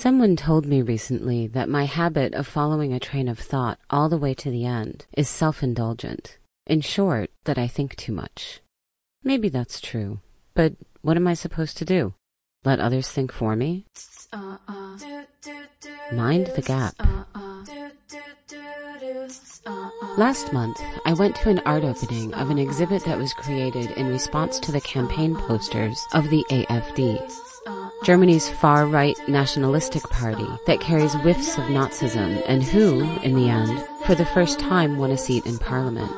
Someone told me recently that my habit of following a train of thought all the way to the end is self indulgent. In short, that I think too much. Maybe that's true, but what am I supposed to do? Let others think for me? Mind the gap. Last month, I went to an art opening of an exhibit that was created in response to the campaign posters of the AFD, Germany's far right nationalistic party that carries whiffs of Nazism and who, in the end, for the first time won a seat in parliament.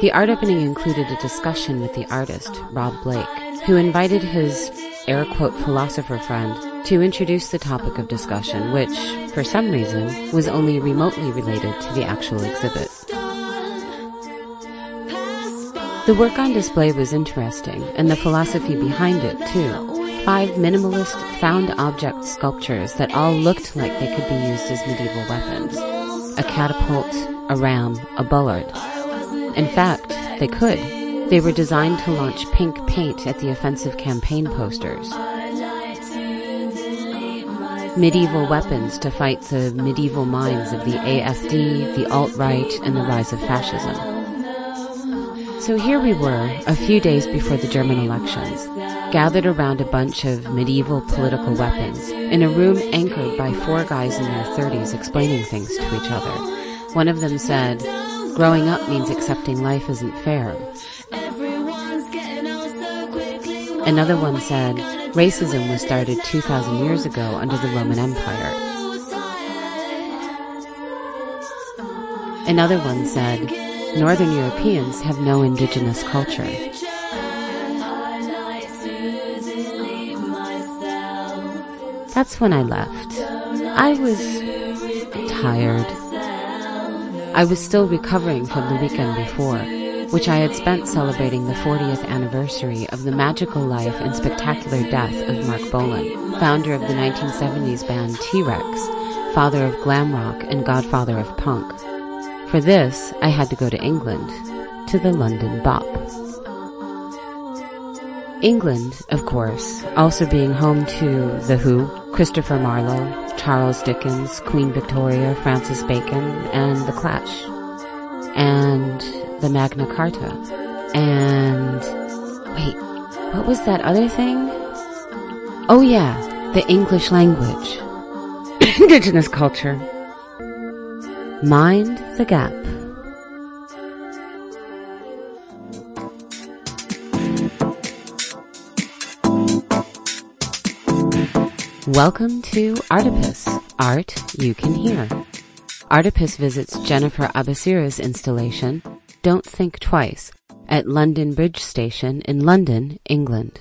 The art opening included a discussion with the artist, Rob Blake, who invited his air quote philosopher friend to introduce the topic of discussion, which, for some reason, was only remotely related to the actual exhibit. The work on display was interesting, and the philosophy behind it, too. Five minimalist found object sculptures that all looked like they could be used as medieval weapons. A catapult, a ram, a bollard. In fact, they could. They were designed to launch pink paint at the offensive campaign posters. Medieval weapons to fight the medieval minds of the AFD, the alt-right, and the rise of fascism. So here we were, a few days before the German elections, gathered around a bunch of medieval political weapons, in a room anchored by four guys in their 30s explaining things to each other. One of them said, Growing up means accepting life isn't fair. Another one said, racism was started 2,000 years ago under the Roman Empire. Another one said, Northern Europeans have no indigenous culture. That's when I left. I was tired. I was still recovering from the weekend before, which I had spent celebrating the 40th anniversary of the magical life and spectacular death of Marc Bolan, founder of the 1970s band T-Rex, father of glam rock and godfather of punk. For this, I had to go to England, to the Bolan Bop. England, of course, also being home to The Who, Christopher Marlowe, Charles Dickens, Queen Victoria, Francis Bacon, and The Clash. And the Magna Carta. And wait, what was that other thing? Oh yeah, the English language. Indigenous culture. Mind the gap. Welcome to Artipoeus, art you can hear. Artipoeus visits Jennifer Abessira's installation, Don't Think Twice, at London Bridge Station in London, England.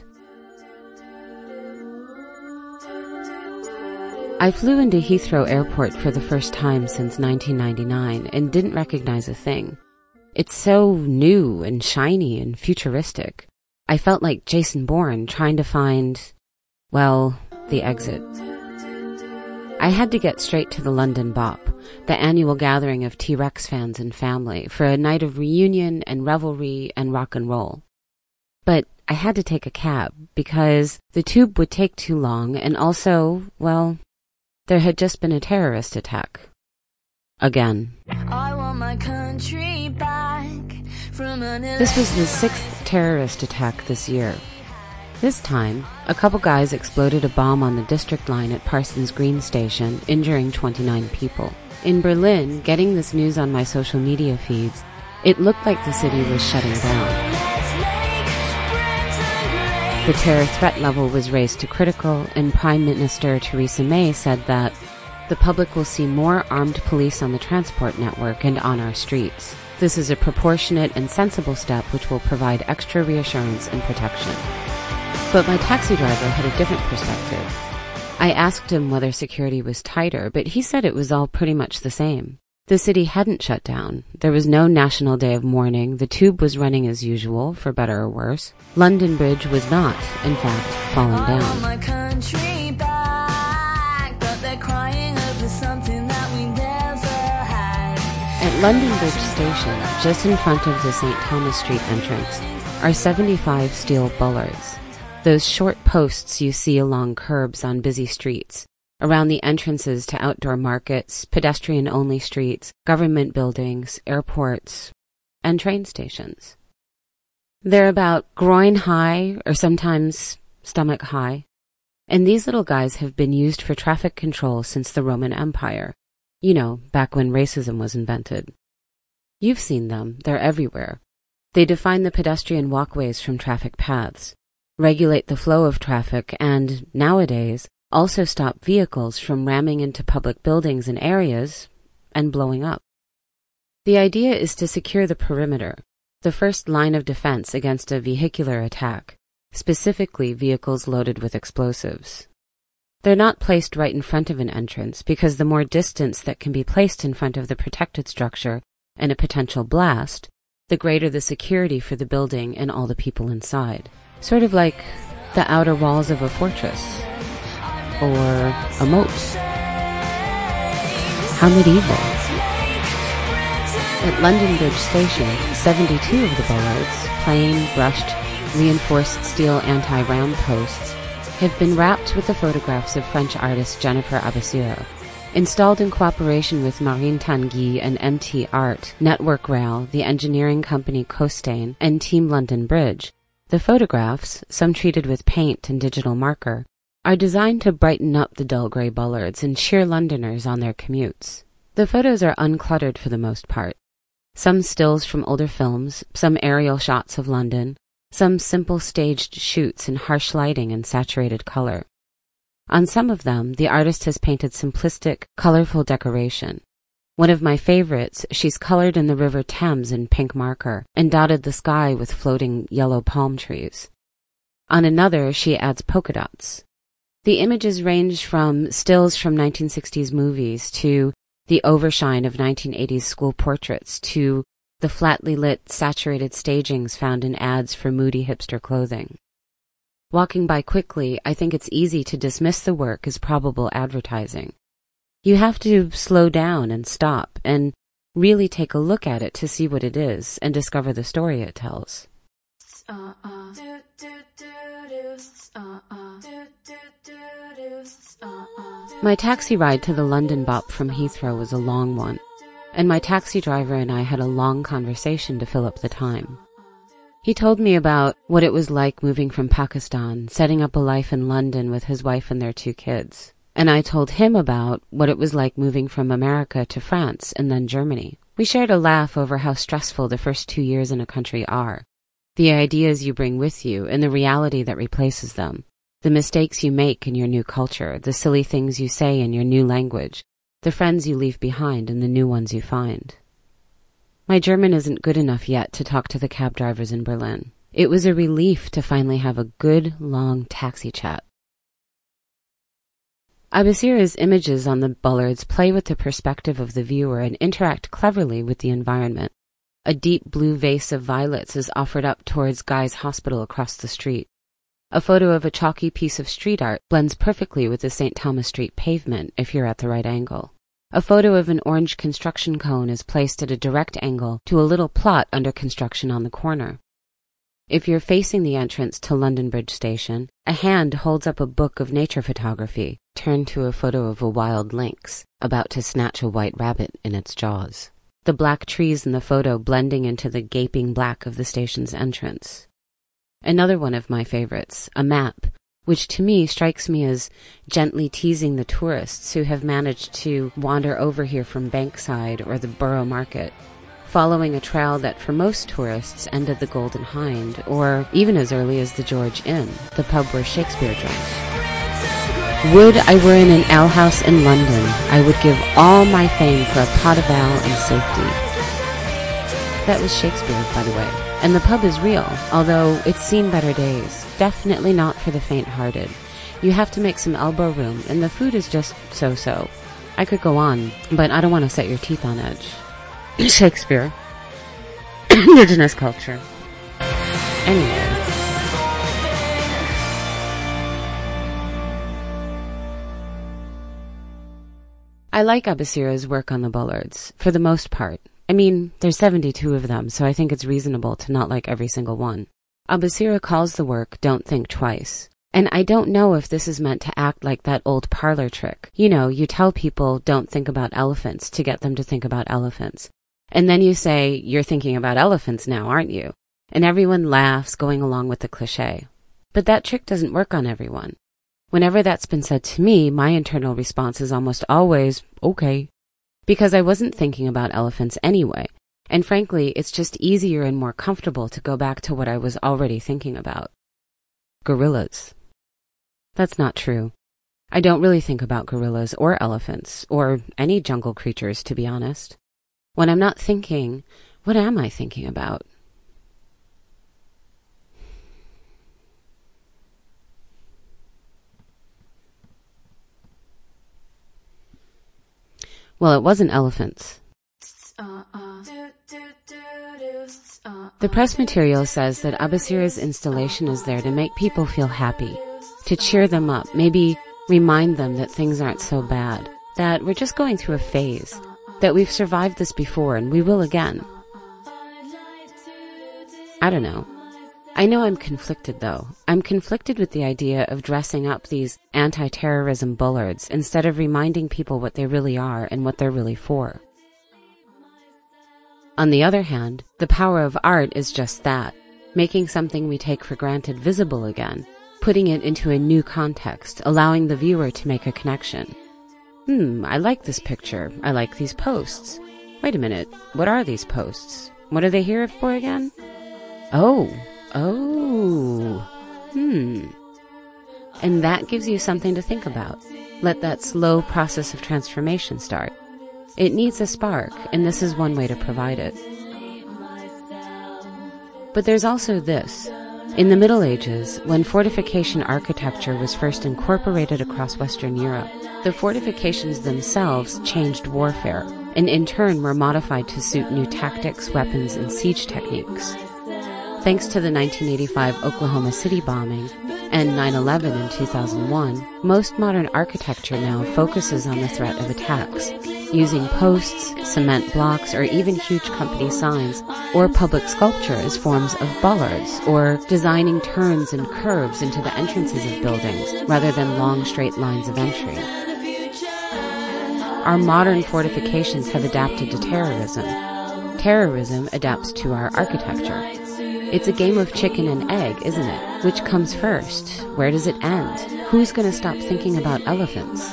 I flew into Heathrow Airport for the first time since 1999 and didn't recognize a thing. It's so new and shiny and futuristic. I felt like Jason Bourne trying to find, well, the exit. I had to get straight to the Bolan Bop, the annual gathering of T-Rex fans and family, for a night of reunion and revelry and rock and roll. But I had to take a cab because the tube would take too long and also, well, there had just been a terrorist attack. Again. This was the sixth terrorist attack this year. This time, a couple guys exploded a bomb on the district line at Parsons Green Station, injuring 29 people. In Berlin, getting this news on my social media feeds, it looked like the city was shutting down. The terror threat level was raised to critical, and Prime Minister Theresa May said that the public will see more armed police on the transport network and on our streets. This is a proportionate and sensible step which will provide extra reassurance and protection. But my taxi driver had a different perspective. I asked him whether security was tighter, but he said it was all pretty much the same. The city hadn't shut down. There was no national day of mourning. The tube was running as usual, for better or worse. London Bridge was not, in fact, falling down. At London Bridge Station, just in front of the St. Thomas Street entrance, are 75 steel bollards. Those short posts you see along curbs on busy streets, around the entrances to outdoor markets, pedestrian only streets, government buildings, airports, and train stations. They're about groin high or sometimes stomach high. And these little guys have been used for traffic control since the Roman Empire. You know, back when racism was invented. You've seen them, they're everywhere. They define the pedestrian walkways from traffic paths, regulate the flow of traffic, and, nowadays, also stop vehicles from ramming into public buildings and areas and blowing up. The idea is to secure the perimeter, the first line of defense against a vehicular attack, specifically vehicles loaded with explosives. They're not placed right in front of an entrance because the more distance that can be placed in front of the protected structure and a potential blast, the greater the security for the building and all the people inside. Sort of like the outer walls of a fortress or a moat. How medieval. At London Bridge Station, 72 of the bollards, plain, brushed, reinforced steel anti-ram posts, have been wrapped with the photographs of French artist Jennifer Abessira. Installed in cooperation with Marine Tanguy and MT Art, Network Rail, the engineering company Costain, and Team London Bridge, the photographs, some treated with paint and digital marker, are designed to brighten up the dull gray bollards and cheer Londoners on their commutes. The photos are uncluttered for the most part. Some stills from older films, some aerial shots of London, some simple staged shoots in harsh lighting and saturated color. On some of them, the artist has painted simplistic, colorful decoration. One of my favorites, she's colored in the River Thames in pink marker and dotted the sky with floating yellow palm trees. On another, she adds polka dots. The images range from stills from 1960s movies to the overshine of 1980s school portraits to the flatly lit, saturated stagings found in ads for moody hipster clothing. Walking by quickly, I think it's easy to dismiss the work as probable advertising. You have to slow down and stop and really take a look at it to see what it is and discover the story it tells. Uh-uh. My taxi ride to the Bolan Bop from Heathrow was a long one, and my taxi driver and I had a long conversation to fill up the time. He told me about what it was like moving from Pakistan, setting up a life in London with his wife and their two kids. And I told him about what it was like moving from America to France and then Germany. We shared a laugh over how stressful the first two years in a country are, the ideas you bring with you and the reality that replaces them, the mistakes you make in your new culture, the silly things you say in your new language, the friends you leave behind and the new ones you find. My German isn't good enough yet to talk to the cab drivers in Berlin. It was a relief to finally have a good, long taxi chat. Abessira's images on the bollards play with the perspective of the viewer and interact cleverly with the environment. A deep blue vase of violets is offered up towards Guy's Hospital across the street. A photo of a chalky piece of street art blends perfectly with the St. Thomas Street pavement if you're at the right angle. A photo of an orange construction cone is placed at a direct angle to a little plot under construction on the corner. If you're facing the entrance to London Bridge Station, a hand holds up a book of nature photography, turned to a photo of a wild lynx, about to snatch a white rabbit in its jaws the black trees in the photo blending into the gaping black of the station's entrance. Another one of my favorites, a map, which to me strikes me as gently teasing the tourists who have managed to wander over here from Bankside or the Borough Market, following a trail that for most tourists ended the Golden Hind, or even as early as the George Inn, the pub where Shakespeare drank. Would I were in an alehouse in London, I would give all my fame for a pot of ale and safety. That was Shakespeare, by the way. And the pub is real, although it's seen better days. Definitely not for the faint-hearted. You have to make some elbow room, and the food is just so-so. I could go on, but I don't want to set your teeth on edge. Shakespeare. Indigenous culture. Anyway. I like Abessira's work on the bollards, for the most part. I mean, there's 72 of them, so I think it's reasonable to not like every single one. Abessira calls the work Don't Think Twice. And I don't know if this is meant to act like that old parlor trick. You know, you tell people don't think about elephants to get them to think about elephants. And then you say, you're thinking about elephants now, aren't you? And everyone laughs, going along with the cliche. But that trick doesn't work on everyone. Whenever that's been said to me, my internal response is almost always, okay. Because I wasn't thinking about elephants anyway. And frankly, it's just easier and more comfortable to go back to what I was already thinking about. Gorillas. That's not true. I don't really think about gorillas or elephants or any jungle creatures, to be honest. When I'm not thinking, what am I thinking about? Well, it wasn't elephants. The press material says that Abessira's installation is there to make people feel happy, to cheer them up, maybe remind them that things aren't so bad, that we're just going through a phase, that we've survived this before and we will again. I don't know. I know I'm conflicted though. I'm conflicted with the idea of dressing up these anti-terrorism bollards instead of reminding people what they really are and what they're really for. On the other hand, the power of art is just that, making something we take for granted visible again, putting it into a new context, allowing the viewer to make a connection. Hmm, I like this picture. I like these posts. Wait a minute, what are these posts? What are they here for again? Oh, oh, hmm. And that gives you something to think about. Let that slow process of transformation start. It needs a spark, and this is one way to provide it. But there's also this. In the Middle Ages, when fortification architecture was first incorporated across Western Europe, the fortifications themselves changed warfare, and in turn were modified to suit new tactics, weapons, and siege techniques. Thanks to the 1985 Oklahoma City bombing and 9-11 in 2001, most modern architecture now focuses on the threat of attacks, using posts, cement blocks, or even huge company signs, or public sculpture as forms of bollards, or designing turns and curves into the entrances of buildings rather than long straight lines of entry. Our modern fortifications have adapted to terrorism. Terrorism adapts to our architecture. It's a game of chicken and egg, isn't it? Which comes first? Where does it end? Who's going to stop thinking about elephants?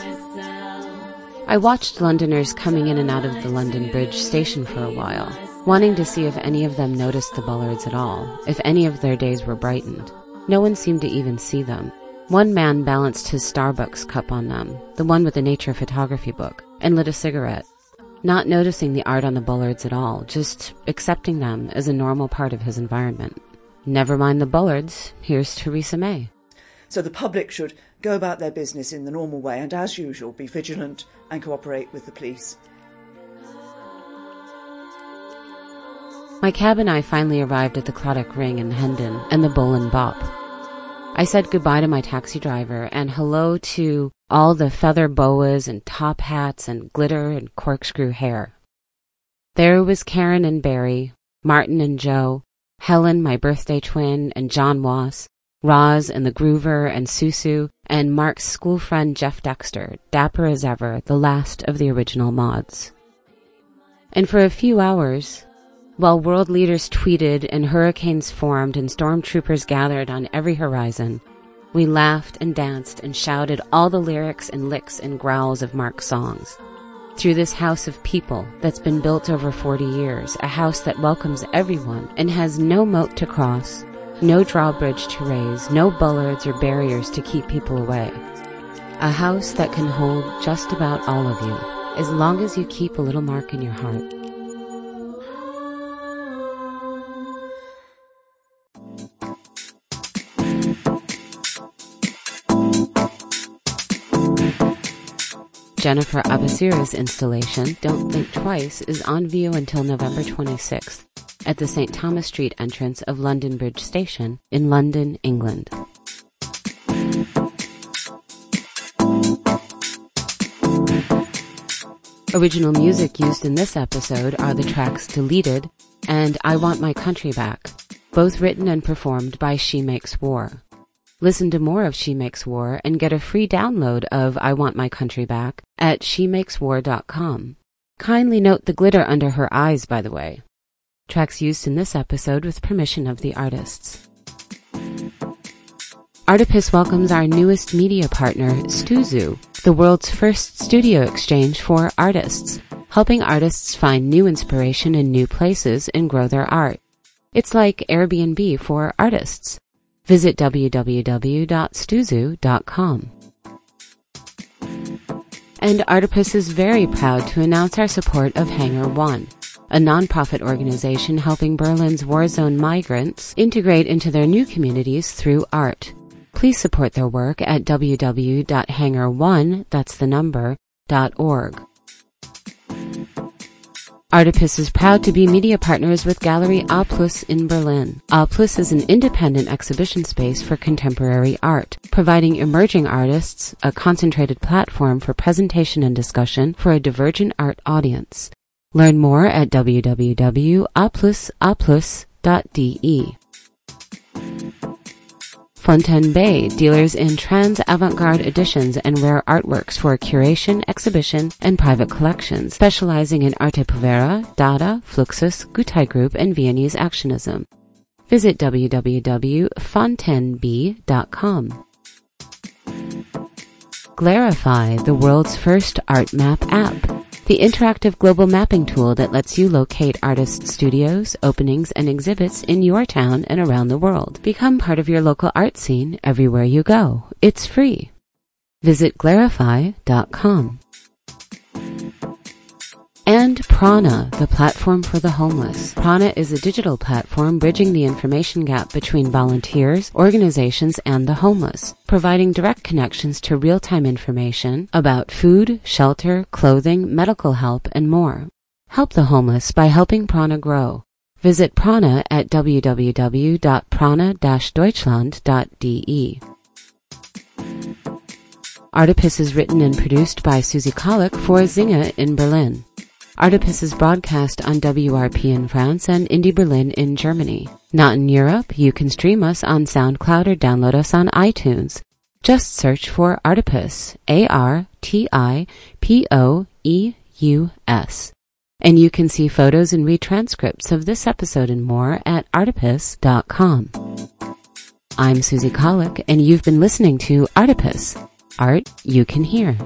I watched Londoners coming in and out of the London Bridge station for a while, wanting to see if any of them noticed the bollards at all, if any of their days were brightened. No one seemed to even see them. One man balanced his Starbucks cup on them, the one with the nature photography book, and lit a cigarette, not noticing the art on the bollards at all, just accepting them as a normal part of his environment. Never mind the bollards, here's Theresa May. So the public should go about their business in the normal way and, as usual, be vigilant and cooperate with the police. My cab and I finally arrived at the Claddagh Ring in Hendon and the Bolan Bop. I said goodbye to my taxi driver and hello to all the feather boas and top hats and glitter and corkscrew hair. There was Karen and Barry, Martin and Joe, Helen, my birthday twin, and John Wass, Roz and the Groover and Susu, and Marc's school friend Jeff Dexter, dapper as ever, the last of the original mods. And for a few hours, while world leaders tweeted and hurricanes formed and stormtroopers gathered on every horizon, we laughed and danced and shouted all the lyrics and licks and growls of Marc's songs. Through this house of people that's been built over 40 years, a house that welcomes everyone and has no moat to cross, no drawbridge to raise, no bollards or barriers to keep people away. A house that can hold just about all of you, as long as you keep a little mark in your heart. Jennifer Abessira's installation, Don't Think Twice, is on view until November 26th at the St. Thomas Street entrance of London Bridge Station in London, England. Original music used in this episode are the tracks Deleted and I Want My Country Back. both written and performed by She Makes War. Listen to more of She Makes War and get a free download of I Want My Country Back at shemakeswar.com. Kindly note the glitter under her eyes, by the way. Tracks used in this episode with permission of the artists. Artipoeus welcomes our newest media partner, Stuzu, the world's first studio exchange for artists, helping artists find new inspiration in new places and grow their art. It's like Airbnb for artists. Visit www.stuzu.com. And Artipoeus is very proud to announce our support of Hangar One, a nonprofit organization helping Berlin's war zone migrants integrate into their new communities through art. Please support their work at www.hangar1, that's the number, .org. Artipoeus is proud to be media partners with Gallery A Plus in Berlin. A Plus is an independent exhibition space for contemporary art, providing emerging artists a concentrated platform for presentation and discussion for a divergent art audience. Learn more at www.aplusaplus.de. Fontaine-Bay dealers in trans avant-garde editions and rare artworks for curation, exhibition, and private collections, specializing in arte povera, Dada, Fluxus, Gutai Group, and Viennese Actionism. Visit www.fontaineb.com. Glarify, the world's first art map app the interactive global mapping tool that lets you locate artist studios, openings, and exhibits in your town and around the world. Become part of your local art scene everywhere you go. It's free. Visit Glarify.com. And Prana, the platform for the homeless. Prana is a digital platform bridging the information gap between volunteers, organizations, and the homeless, providing direct connections to real-time information about food, shelter, clothing, medical help, and more. Help the homeless by helping Prana grow. Visit Prana at www.prana-deutschland.de. Artipoeus is written and produced by Susie Kahlich for Zinga in Berlin. Artipoeus is broadcast on WRP in France and Indie Berlin in Germany. Not in Europe, you can stream us on SoundCloud or download us on iTunes. Just search for Artipoeus, A-R-T-I-P-O-E-U-S. And you can see photos and read transcripts of this episode and more at artipoeus.com. I'm Susie Kahlich, and you've been listening to Artipoeus, Art You Can Hear.